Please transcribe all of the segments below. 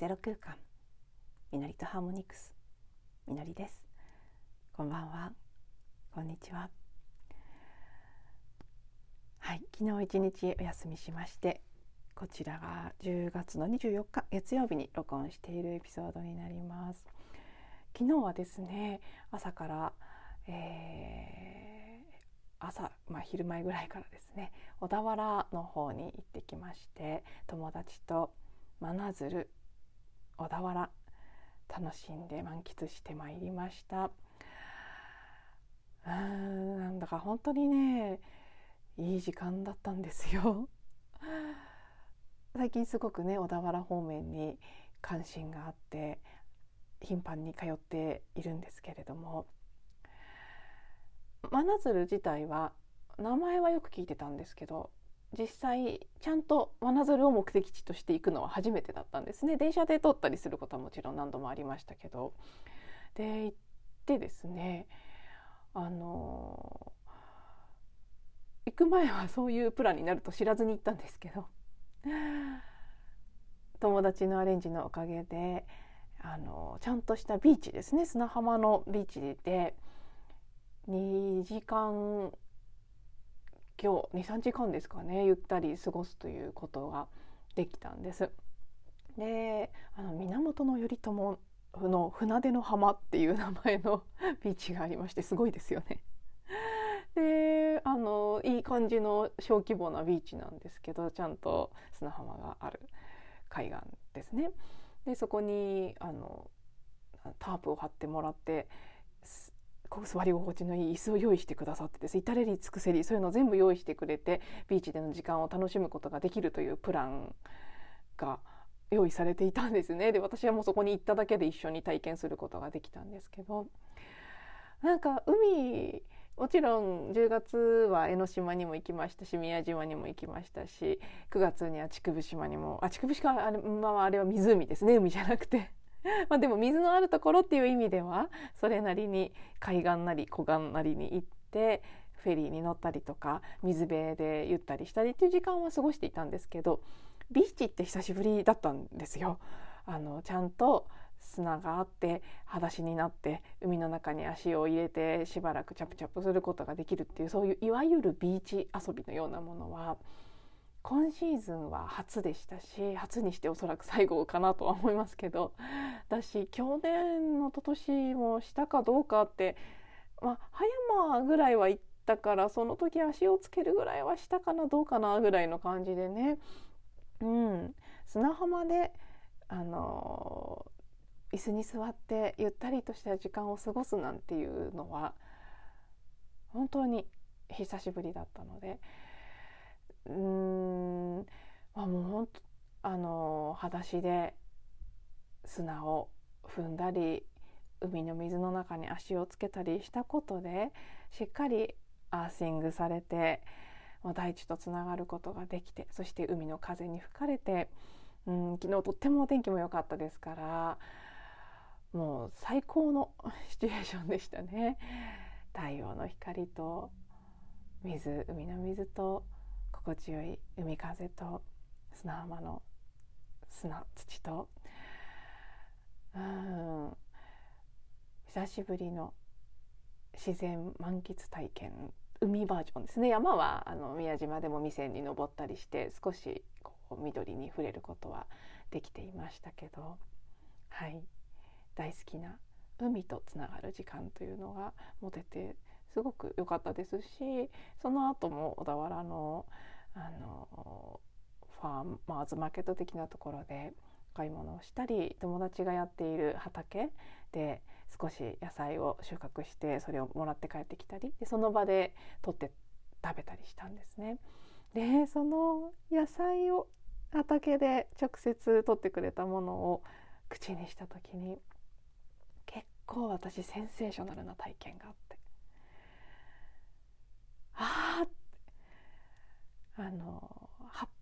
ゼロ空間。みのりとハーモニクス。みのりです。こんばんは。こんにちは。はい。昨日一日お休みしましてこちらが10月の24日月曜日に録音しているエピソードになります。昨日はですね朝から、えー、朝、まあ、昼前ぐらいからですね小田原の方に行ってきまして友達と真鶴小田原楽しんで満喫してまいりました。うんなんだか本当にねいい時間だったんですよ。最近すごくね小田原方面に関心があって頻繁に通っているんですけれども。真鶴自体は名前はよく聞いてたんですけど実際ちゃんと真鶴を目的地として行くのは初めてだったんですね。電車で通ったりすることはもちろん何度もありましたけど。で行ってですねあの行く前はそういうプランになると知らずに行ったんですけど。友達のアレンジのおかげであのちゃんとしたビーチですね。砂浜のビーチで。2時間今日23時間ですかねゆったり過ごすということができたんです。であの源頼朝の船出の浜っていう名前の ビーチがありましてすごいですよね。であのいい感じの小規模なビーチなんですけどちゃんと砂浜がある海岸ですね。でそこにあのタープを張ってもらってこう座り心地のいい椅子を用意してくださってです至れり尽くせりそういうの全部用意してくれてビーチでの時間を楽しむことができるというプランが用意されていたんですね。で私はもうそこに行っただけで一緒に体験することができたんですけど。なんか海もちろん10月は江ノ島にも行きましたし宮島にも行きましたし9月には竹生島にもあ竹生島あれ,、まあ、あれは湖ですね海じゃなくて。まあでも水のあるところっていう意味ではそれなりに海岸なり湖岸なりに行ってフェリーに乗ったりとか水辺でゆったりしたりっていう時間は過ごしていたんですけどビーチって久しぶりだったんですよ。あのちゃんと砂があって裸足になって海の中に足を入れてしばらくチャプチャプすることができるっていうそういういわゆるビーチ遊びのようなものは今シーズンは初でしたし初にしておそらく最後かなとは思いますけどだし去年の今年もしたかどうかって、まあ、葉山ぐらいは行ったからその時足をつけるぐらいはしたかなどうかなぐらいの感じでね、うん、砂浜であの椅子に座ってゆったりとした時間を過ごすなんていうのは本当に久しぶりだったので。うーん、まあ、もうほんとあの裸足で砂を踏んだり海の水の中に足をつけたりしたことでしっかりアーシングされて、まあ、大地とつながることができてそして海の風に吹かれて、うん、昨日とってもお天気も良かったですからもう最高のシチュエーションでしたね。太陽の光と水海の水と心地よい海風と砂浜の砂土と。うん。久しぶりの自然満喫体験。海バージョンですね。山はあの宮島でも未線に登ったりして少しこう緑に触れることはできていましたけど。はい。大好きな海とつながる時間というのが持ててすごく良かったですしその後も小田原のあのファーマーズマーケット的なところで買い物をしたり友達がやっている畑で少し野菜を収穫してそれをもらって帰ってきたりでその場で取って食べたりしたんですね。でその野菜を畑で直接取ってくれたものを口にした時に結構私センセーショナルな体験があってああの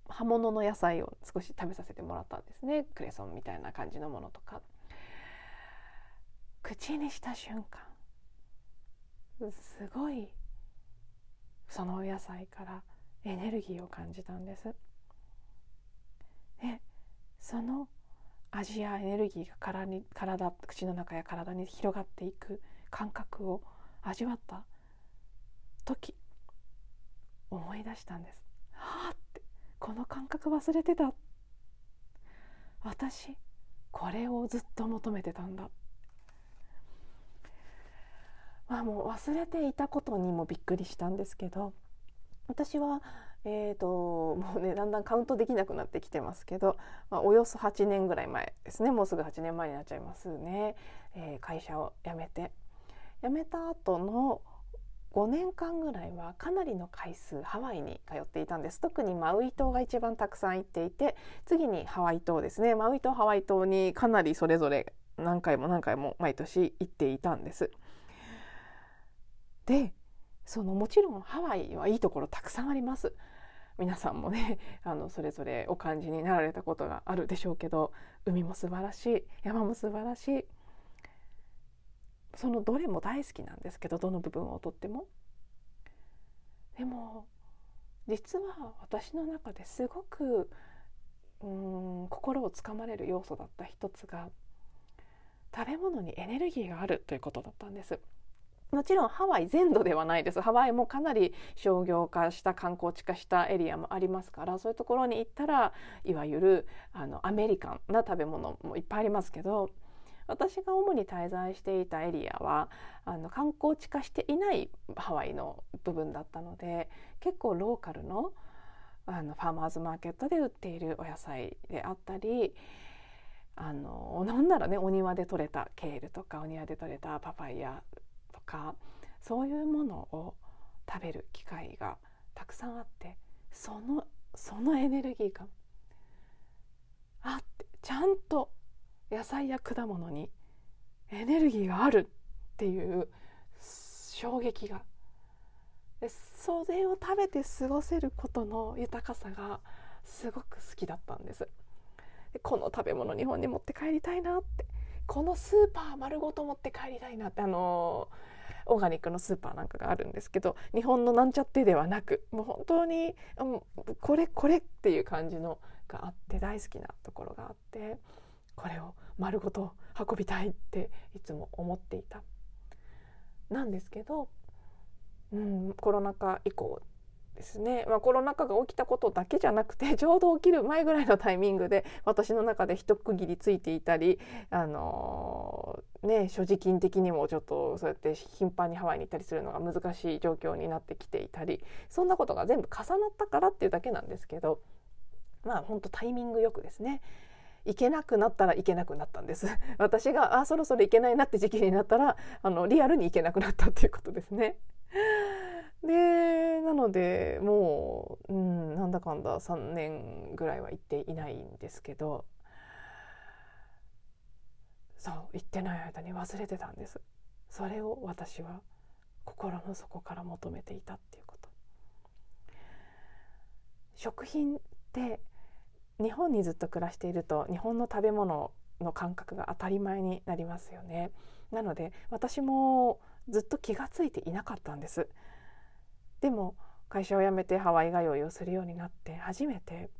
葉物の野菜を少し食べさせてもらったんですねクレソンみたいな感じのものとか口にした瞬間すごいそのお野菜からエネルギーを感じたんです。でその味やエネルギーが体に体口の中や体に広がっていく感覚を味わった時思い出したんです。この感覚忘れてた。私これをずっと求めてたんだ。まあもう忘れていたことにもびっくりしたんですけど私はえーと、もうねだんだんカウントできなくなってきてますけど、まあ、およそ8年ぐらい前ですね。もうすぐ8年前になっちゃいますね、えー、会社を辞めて。辞めた後の5年間ぐらいはかなりの回数ハワイに通っていたんです。特にマウイ島が一番たくさん行っていて次にハワイ島ですね。マウイ島ハワイ島にかなりそれぞれ何回も何回も毎年行っていたんです。でそのもちろんハワイはいいところたくさんあります。皆さんもね あのそれぞれお感じになられたことがあるでしょうけど海も素晴らしい山も素晴らしい。そのどれも大好きなんですけどどの部分をとっても。でも実は私の中ですごくうん心をつかまれる要素だった一つが食べ物にエネルギーがあるということだったんです。もちろんハワイ全土ではないですハワイもかなり商業化した観光地化したエリアもありますからそういうところに行ったらいわゆるあのアメリカンな食べ物もいっぱいありますけど私が主に滞在していたエリアはあの観光地化していないハワイの部分だったので結構ローカルのあのファーマーズマーケットで売っているお野菜であったりあのなんならねお庭で採れたケールとかお庭で採れたパパイヤとかそういうものを食べる機会がたくさんあってそのそのエネルギー感あってちゃんと野菜や果物にエネルギーがあるっていう衝撃が。でそれを食べて過ごせることの豊かさがすごく好きだったんです。でこの食べ物日本に持って帰りたいなって。このスーパー丸ごと持って帰りたいなって。あのオーガニックのスーパーなんかがあるんですけど日本のなんちゃってではなくもう本当にこれこれっていう感じのがあって大好きなところがあって。これを丸ごと運びたいっていつも思っていた。なんですけど、うん、コロナ禍以降ですね、まあ、コロナ禍が起きたことだけじゃなくて ちょうど起きる前ぐらいのタイミングで私の中で一区切りついていたり、あのー、ね、所持金的にもちょっとそうやって頻繁にハワイに行ったりするのが難しい状況になってきていたりそんなことが全部重なったからっていうだけなんですけどまあ本当タイミングよくですね行けなくなったら行けなくなったんです。私があそろそろ行けないなって時期になったらあのリアルに行けなくなったっていうことですね。でなのでもう、うん、なんだかんだ3年ぐらいは行っていないんですけど。そう行ってない間に忘れてたんです。それを私は心の底から求めていたっていうこと。食品って日本にずっと暮らしていると日本の食べ物の感覚が当たり前になりますよね。なので私もずっと気が付いていなかったんです。でも会社を辞めてハワイ通いをするようになって初めて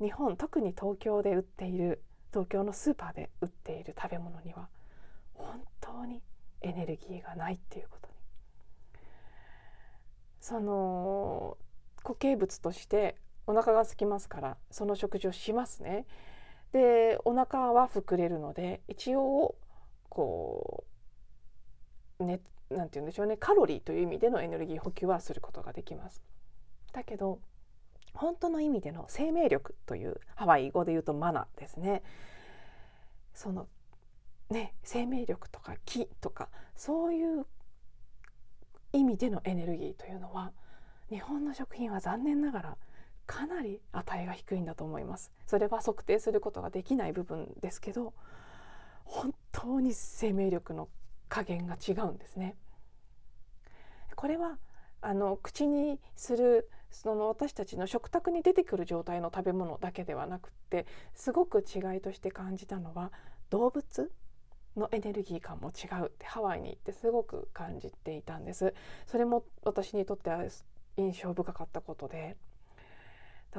日本特に東京で売っている東京のスーパーで売っている食べ物には本当にエネルギーがないっていうことに。その固形物としてお腹が空きますからその食事をしますね。でお腹は膨れるので一応こうねなんて言うんでしょうねカロリーという意味でのエネルギー補給はすることができます。だけど本当の意味での生命力というハワイ語で言うとマナですね。そのね生命力とか気とかそういう意味でのエネルギーというのは日本の食品は残念ながらかなり値が低いんだと思います。それは測定することができない部分ですけど本当に生命力の加減が違うんですね。これはあの口にするその私たちの食卓に出てくる状態の食べ物だけではなくってすごく違いとして感じたのは動物のエネルギー感も違うってハワイに行ってすごく感じていたんです。それも私にとっては印象深かったことで。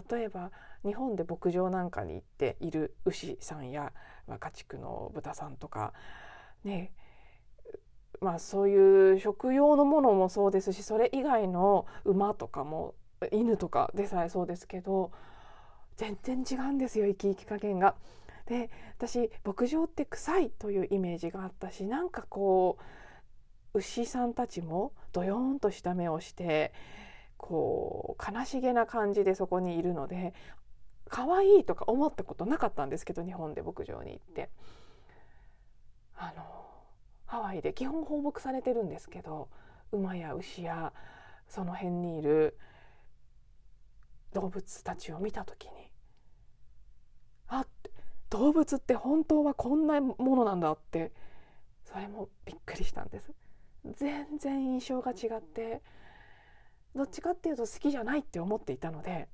例えば日本で牧場なんかに行っている牛さんや、家畜の豚さんとかねまあそういう食用のものもそうですしそれ以外の馬とかも犬とかでさえそうですけど全然違うんですよ生き生き加減が。で私牧場って臭いというイメージがあったしなんかこう牛さんたちもドヨーンとした目をしてこう悲しげな感じでそこにいるので可愛いとか思ったことなかったんですけど日本で牧場に行って。あのハワイで基本放牧されてるんですけど馬や牛やその辺にいる動物たちを見た時にあ動物って本当はこんなものなんだってそれもびっくりしたんです。全然印象が違ってどっちかっていうと好きじゃないって思っていたので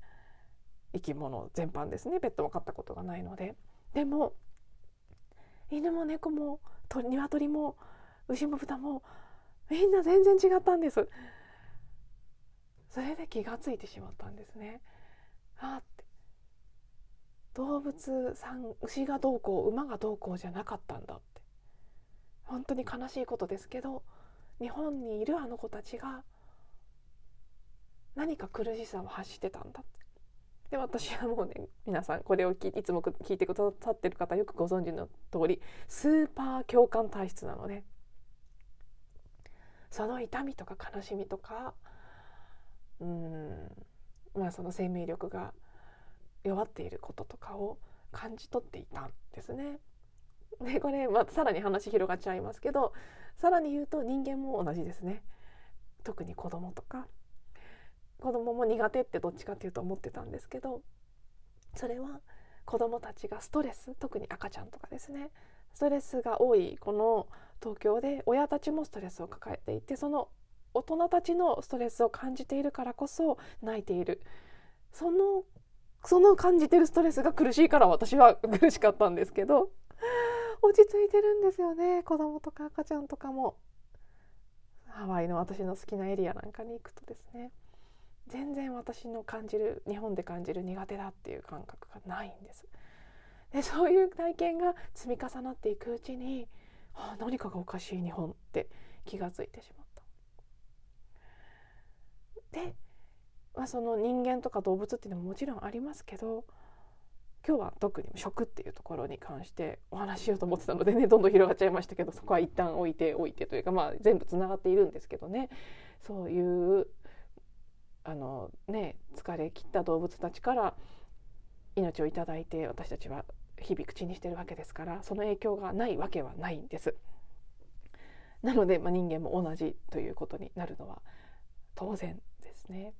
生き物全般ですね。ペットも飼ったことがないので。でも犬も猫も鶏も牛も豚もみんな全然違ったんです。それで気がついてしまったんですね。あって。動物さん牛がどうこう馬がどうこうじゃなかったんだって。本当に悲しいことですけど日本にいるあの子たちが何か苦しさを発してたんだってで私はもうね皆さんこれをいつも聞いてくださってる方よくご存知の通りスーパー共感体質なのでその痛みとか悲しみとかうんまあその生命力が弱っていることとかを感じ取っていたんですね。でこれ、まあ、さらに話広がっちゃいますけどさらに言うと人間も同じですね。特に子供とか供も苦手ってどっちかっていうと思ってたんですけどそれは子供たちがストレス特に赤ちゃんとかですね。ストレスが多いこの東京で親たちもストレスを抱えていてその大人たちのストレスを感じているからこそ泣いている。そのその感じてるストレスが苦しいから私は 苦しかったんですけど落ち着いてるんですよね。子供とか赤ちゃんとかも。ハワイの私の好きなエリアなんかに行くとですね。全然私の感じる日本で感じる苦手だっていう感覚がないんです。でそういう体験が積み重なっていくうちに、はあ、何かがおかしい日本って気が付いてしまった。で、まあ、その人間とか動物っていうのももちろんありますけど今日は特に食っていうところに関してお話ししようと思ってたのでねどんどん広がっちゃいましたけどそこは一旦置いておいてというかまあ全部つながっているんですけどねそういうあのね疲れ切った動物たちから命をいただいて私たちは日々口にしてるわけですからその影響がないわけはないんです。なので、まあ、人間も同じということになるのは当然ですね。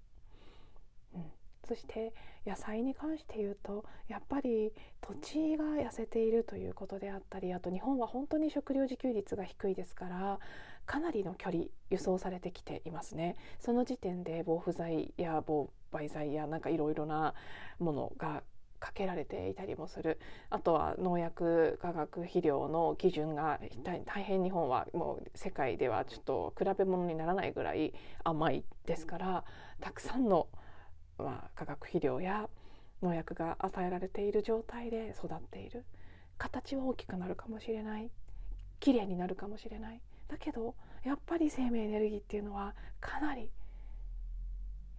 うん、そして野菜に関して言うとやっぱり土地が痩せているということであったりあと日本は本当に食料自給率が低いですからかなりの距離輸送されてきていますね。その時点で防腐剤や防媒剤やなんかいろいろなものがかけられていたりもする。あとは農薬化学肥料の基準が大変日本はもう世界ではちょっと比べ物にならないぐらい甘いですからたくさんの、まあ、化学肥料や農薬が与えられている状態で育っている。形は大きくなるかもしれない。綺麗になるかもしれない。だけどやっぱり生命エネルギーっていうのはかなり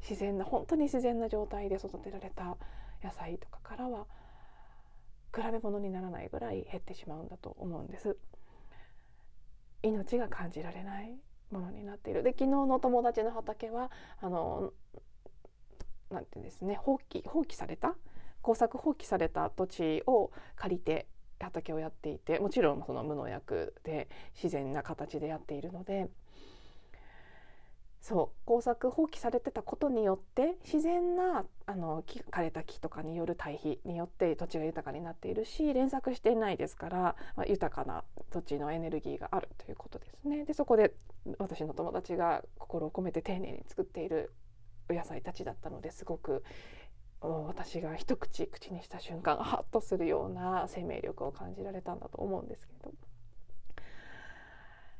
自然な本当に自然な状態で育てられた野菜とかからは比べ物にならないぐらい減ってしまうんだと思うんです。命が感じられないものになっている。で昨日の友達の畑はあのなんてですね放棄放棄された？耕作放棄された土地を借りて畑をやっていてもちろんその無農薬で自然な形でやっているのでそう工作放棄されてたことによって自然なあの木枯れた木とかによる対比によって土地が豊かになっているし連作していないですから、まあ、豊かな土地のエネルギーがあるということですね。でそこで私の友達が心を込めて丁寧に作っているお野菜たちだったのですごく私が一口口にした瞬間ハッとするような生命力を感じられたんだと思うんですけど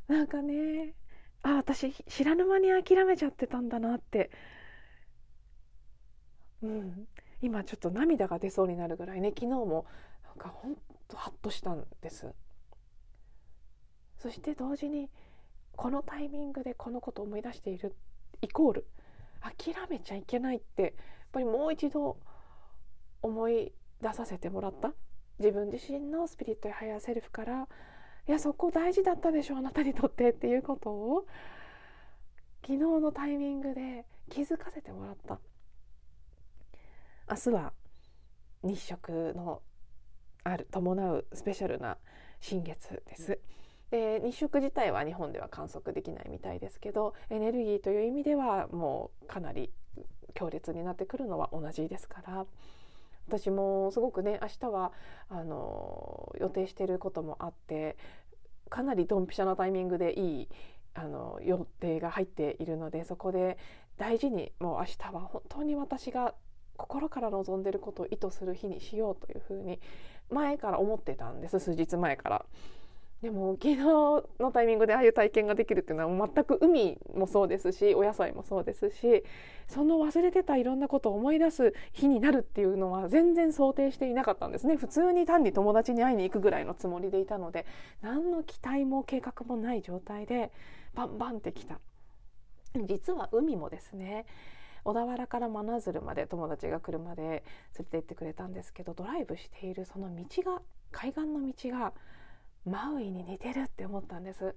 なんかねあ私知らぬ間に諦めちゃってたんだなって、うん、今ちょっと涙が出そうになるぐらいね昨日もなんかほんとハッとしたんです。そして同時にこのタイミングでこのことを思い出しているイコール諦めちゃいけないってぱりもう一度思い出させてもらった自分自身のスピリットやハイヤーセルフからいやそこ大事だったでしょあなたにとってっていうことを昨日のタイミングで気づかせてもらった明日は日食のある伴うスペシャルな新月です。で日食自体は日本では観測できないみたいですけどエネルギーという意味ではもうかなり強烈になってくるのは同じですから私もすごくね明日はあの予定していることもあってかなりドンピシャなタイミングでいいあの予定が入っているのでそこで大事にもう明日は本当に私が心から望んでることを意図する日にしようというふうに前から思ってたんです数日前から。でも昨日のタイミングでああいう体験ができるっていうのは全く海もそうですしお野菜もそうですしその忘れてたいろんなことを思い出す日になるっていうのは全然想定していなかったんですね。普通に単に友達に会いに行くぐらいのつもりでいたので何の期待も計画もない状態でバンバンってきた。実は海もですね小田原から真鶴まで友達が車で連れて行ってくれたんですけどドライブしているその道が海岸の道がマウイに似てるって思ったんです。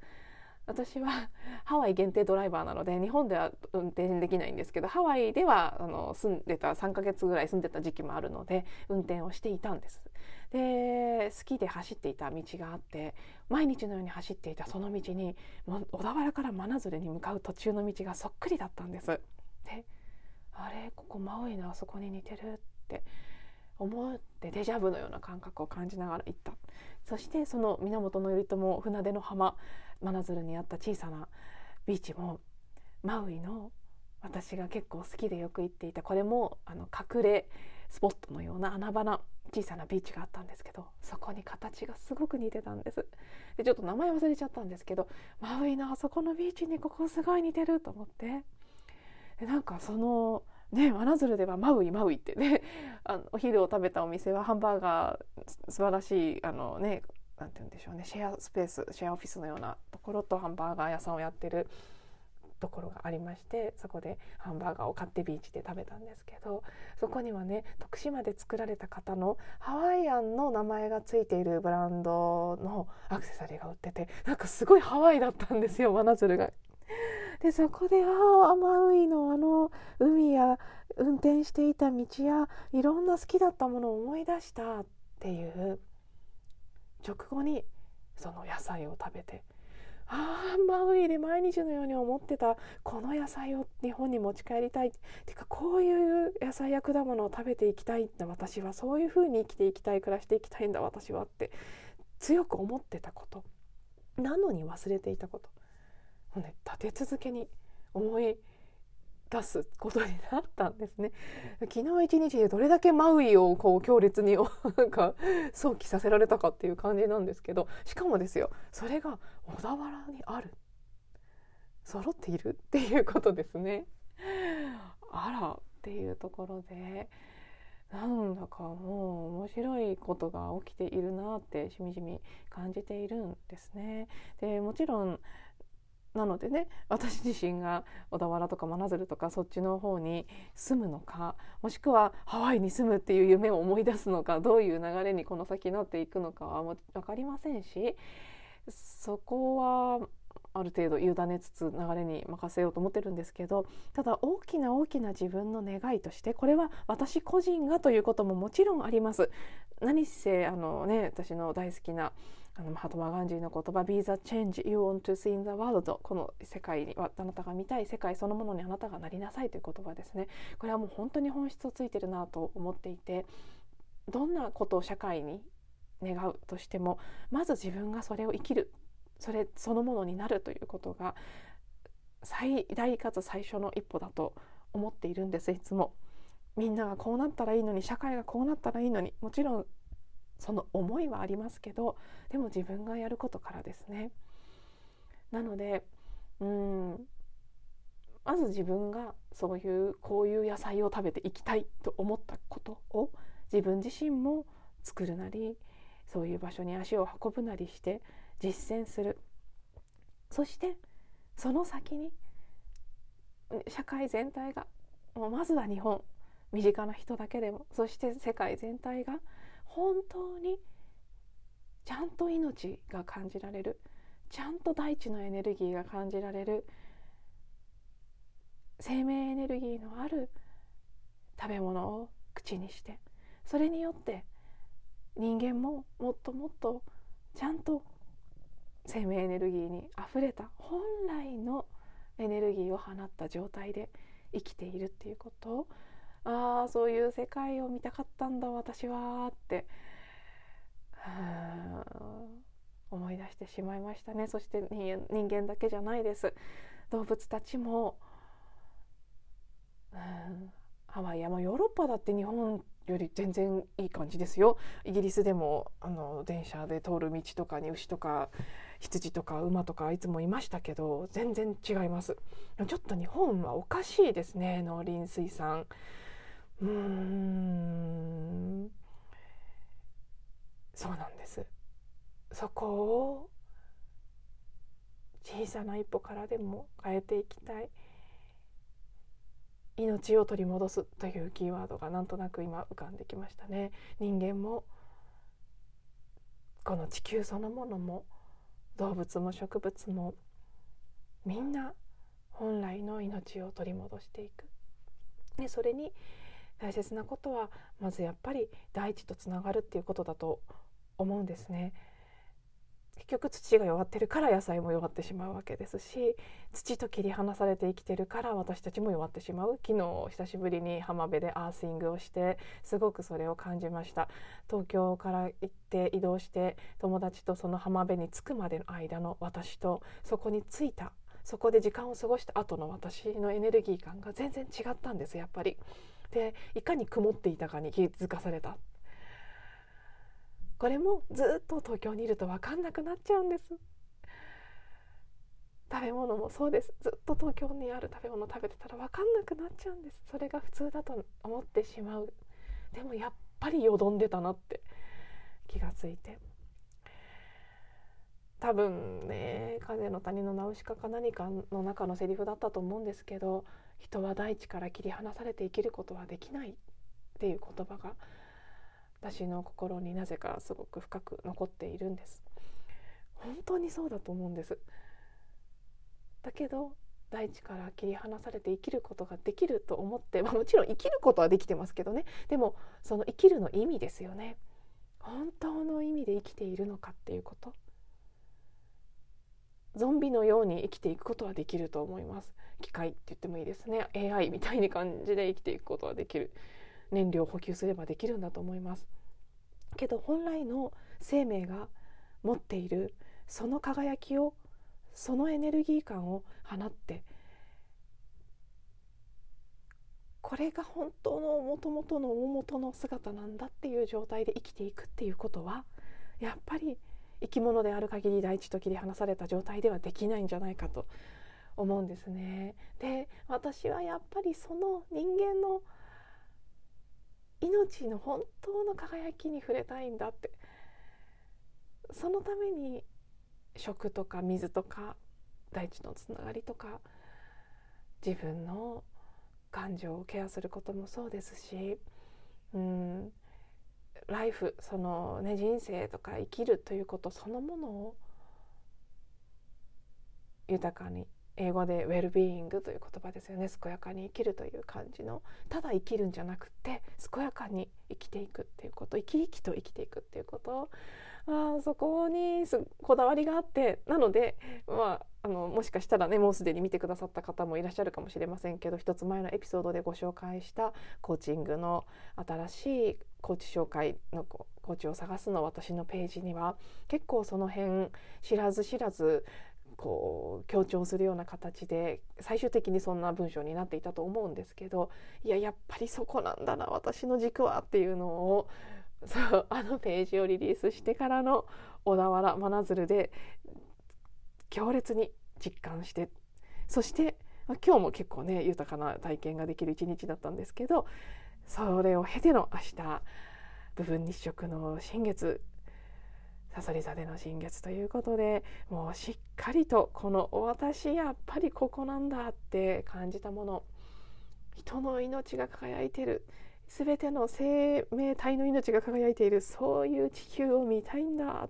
私は ハワイ限定ドライバーなので日本では運転できないんですけどハワイではあの住んでた3ヶ月ぐらい住んでた時期もあるので運転をしていたんです。で好きで走っていた道があって毎日のように走っていたその道に小田原から真鶴に向かう途中の道がそっくりだったんです。であれここマウイのあそこに似てるって思ってデジャブのような感覚を感じながら行った。そしてその源頼朝船出の浜真鶴にあった小さなビーチもマウイの私が結構好きでよく行っていた。これもあの隠れスポットのような穴場な小さなビーチがあったんですけどそこに形がすごく似てたんです。でちょっと名前忘れちゃったんですけどマウイのあそこのビーチにここすごい似てると思って。でなんかそのね真鶴ではマウイマウイってね あのお昼を食べたお店はハンバーガー素晴らしいあのねなんて言うんでしょうねシェアスペースシェアオフィスのようなところとハンバーガー屋さんをやってるところがありましてそこでハンバーガーを買ってビーチで食べたんですけどそこにはね徳島で作られた方のハワイアンの名前がついているブランドのアクセサリーが売っててなんかすごいハワイだったんですよ真鶴が。でそこでああマウイのあの海や運転していた道やいろんな好きだったものを思い出したっていう。直後にその野菜を食べてああマウイで毎日のように思ってたこの野菜を日本に持ち帰りたいっていうかこういう野菜や果物を食べていきたいんだ私はそういうふうに生きていきたい暮らしていきたいんだ私はって強く思ってたこと。なのに忘れていたこと。もうね立て続けに思い出すことになったんですね。昨日一日でどれだけマウイをこう強烈になんか想起させられたかっていう感じなんですけどしかもですよそれが小田原にある揃っているっていうことですね。あらっていうところでなんだかもう面白いことが起きているなってしみじみ感じているんですね。でもちろんなのでね私自身が小田原とか真鶴とかそっちの方に住むのかもしくはハワイに住むっていう夢を思い出すのかどういう流れにこの先なっていくのかは分かりませんしそこはある程度委ねつつ流れに任せようと思ってるんですけどただ大きな大きな自分の願いとしてこれは私個人がということももちろんあります。何せあのね私の大好きなあのマハトマ・ガンジーの言葉「Be the change you want to see in the world」この世界にあなたが見たい世界そのものにあなたがなりなさいという言葉ですねこれはもう本当に本質をついてるなと思っていてどんなことを社会に願うとしてもまず自分がそれを生きるそれそのものになるということが最大かつ最初の一歩だと思っているんですいつも。みんながこうなったらいいのに社会がこうなったらいいのにもちろんその思いはありますけどでも自分がやることからですね。なのでうんまず自分がそういうこういう野菜を食べていきたいと思ったことを自分自身も作るなりそういう場所に足を運ぶなりして実践するそしてその先に社会全体がもうまずは日本身近な人だけでもそして世界全体が本当にちゃんと命が感じられるちゃんと大地のエネルギーが感じられる生命エネルギーのある食べ物を口にしてそれによって人間ももっともっとちゃんと生命エネルギーにあふれた本来のエネルギーを放った状態で生きているっていうことをああそういう世界を見たかったんだ私はって。思い出してしまいましたね。そして人間だけじゃないです。動物たちもハワイや、まあ、ヨーロッパだって日本より全然いい感じですよ。イギリスでもあの電車で通る道とかに牛とか羊とか馬とかいつもいましたけど全然違います。ちょっと日本はおかしいですね農林水産。うーん。そうなんです。そこを小さな一歩からでも変えていきたい。命を取り戻すというキーワードがなんとなく今浮かんできましたね。人間もこの地球そのものも動物も植物もみんな本来の命を取り戻していく。でそれに大切なことはまずやっぱり大地とつながるっていうことだと思うんですね。結局土が弱ってるから野菜も弱ってしまうわけですし土と切り離されて生きてるから私たちも弱ってしまう昨日久しぶりに浜辺でアーシングをしてすごくそれを感じました東京から行って移動して友達とその浜辺に着くまでの間の私とそこに着いたそこで時間を過ごした後の私のエネルギー感が全然違ったんですやっぱり。でいかに曇っていたかに気づかされた。これもずっと東京にいると分かんなくなっちゃうんです。食べ物もそうです。ずっと東京にある食べ物食べてたら分かんなくなっちゃうんです。それが普通だと思ってしまう。でもやっぱりよどんでたなって気がついて。多分ね「風の谷のナウシカ」か何かの中のセリフだったと思うんですけど人は大地から切り離されて生きることはできないっていう言葉が私の心になぜかすごく深く残っているんです。本当にそうだと思うんです。だけど大地から切り離されて生きることができると思って、まあ、もちろん生きることはできてますけどね。でもその生きるの意味ですよね。本当の意味で生きているのかっていうこと。ゾンビのように生きていくことはできると思います。機械って言ってもいいですね。AI みたいな感じで生きていくことはできる。燃料補給すればできるんだと思います。けど本来の生命が持っているその輝きをそのエネルギー感を放ってこれが本当のもともとの大元の姿なんだっていう状態で生きていくっていうことはやっぱり生き物である限り大地と切り離された状態ではできないんじゃないかと思うんですね。で私はやっぱりその人間の命の本当の輝きに触れたいんだってそのために食とか水とか大地のつながりとか自分の感情をケアすることもそうですしうんライフそのね人生とか生きるということそのものを豊かに英語でウェルビーイングという言葉ですよね。健やかに生きるという感じの。ただ生きるんじゃなくて健やかに生きていくっていうこと。生き生きと生きていくっていうこと。あそこにこだわりがあって。なので、まあ、あのもしかしたらねもうすでに見てくださった方もいらっしゃるかもしれませんけど一つ前のエピソードでご紹介したコーチングの新しいコーチ紹介のコーチを探すの私のページには結構その辺知らず知らずこう強調するような形で最終的にそんな文章になっていたと思うんですけどいややっぱりそこなんだな私の軸はっていうのを そうあのページをリリースしてからの小田原真鶴で強烈に実感してそして、今日も結構ね豊かな体験ができる一日だったんですけどそれを経ての明日部分日食の新月さそり座での新月ということでもうしっかりとこの私やっぱりここなんだって感じたもの人の命が輝いてる全ての生命体の命が輝いているそういう地球を見たいんだ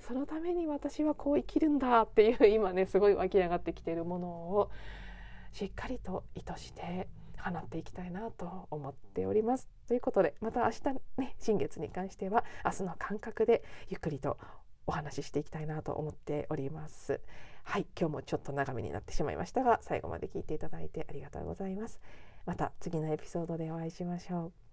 そのために私はこう生きるんだっていう今ねすごい湧き上がってきているものをしっかりと意図して放っていきたいなと思っております。ということでまた明日ね新月に関しては明日の感覚でゆっくりとお話ししていきたいなと思っております。はい、今日もちょっと長めになってしまいましたが最後まで聞いていただいてありがとうございます。また次のエピソードでお会いしましょう。